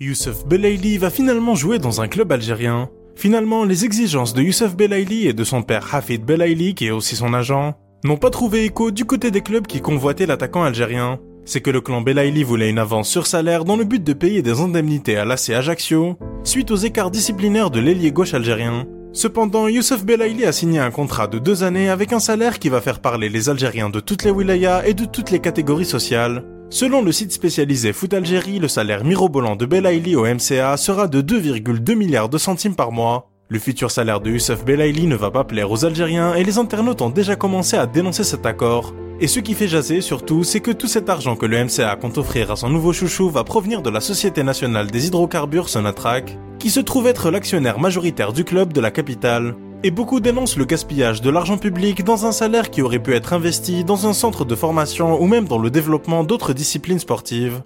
Youssef Belaili va finalement jouer dans un club algérien. Finalement, les exigences de Youssef Belaili et de son père Hafid Belaili, qui est aussi son agent, n'ont pas trouvé écho du côté des clubs qui convoitaient l'attaquant algérien. C'est que le clan Belaili voulait une avance sur salaire dans le but de payer des indemnités à l'AC Ajaccio, suite aux écarts disciplinaires de l'ailier gauche algérien. Cependant, Youssef Belaili a signé un contrat de deux années avec un salaire qui va faire parler les Algériens de toutes les wilayas et de toutes les catégories sociales. Selon le site spécialisé Foot Algérie, le salaire mirobolant de Belaili au MCA sera de 2,2 milliards de centimes par mois. Le futur salaire de Youssef Belaili ne va pas plaire aux Algériens et les internautes ont déjà commencé à dénoncer cet accord. Et ce qui fait jaser surtout, c'est que tout cet argent que le MCA compte offrir à son nouveau chouchou va provenir de la Société Nationale des Hydrocarbures Sonatrach, qui se trouve être l'actionnaire majoritaire du club de la capitale. Et beaucoup dénoncent le gaspillage de l'argent public dans un salaire qui aurait pu être investi dans un centre de formation ou même dans le développement d'autres disciplines sportives.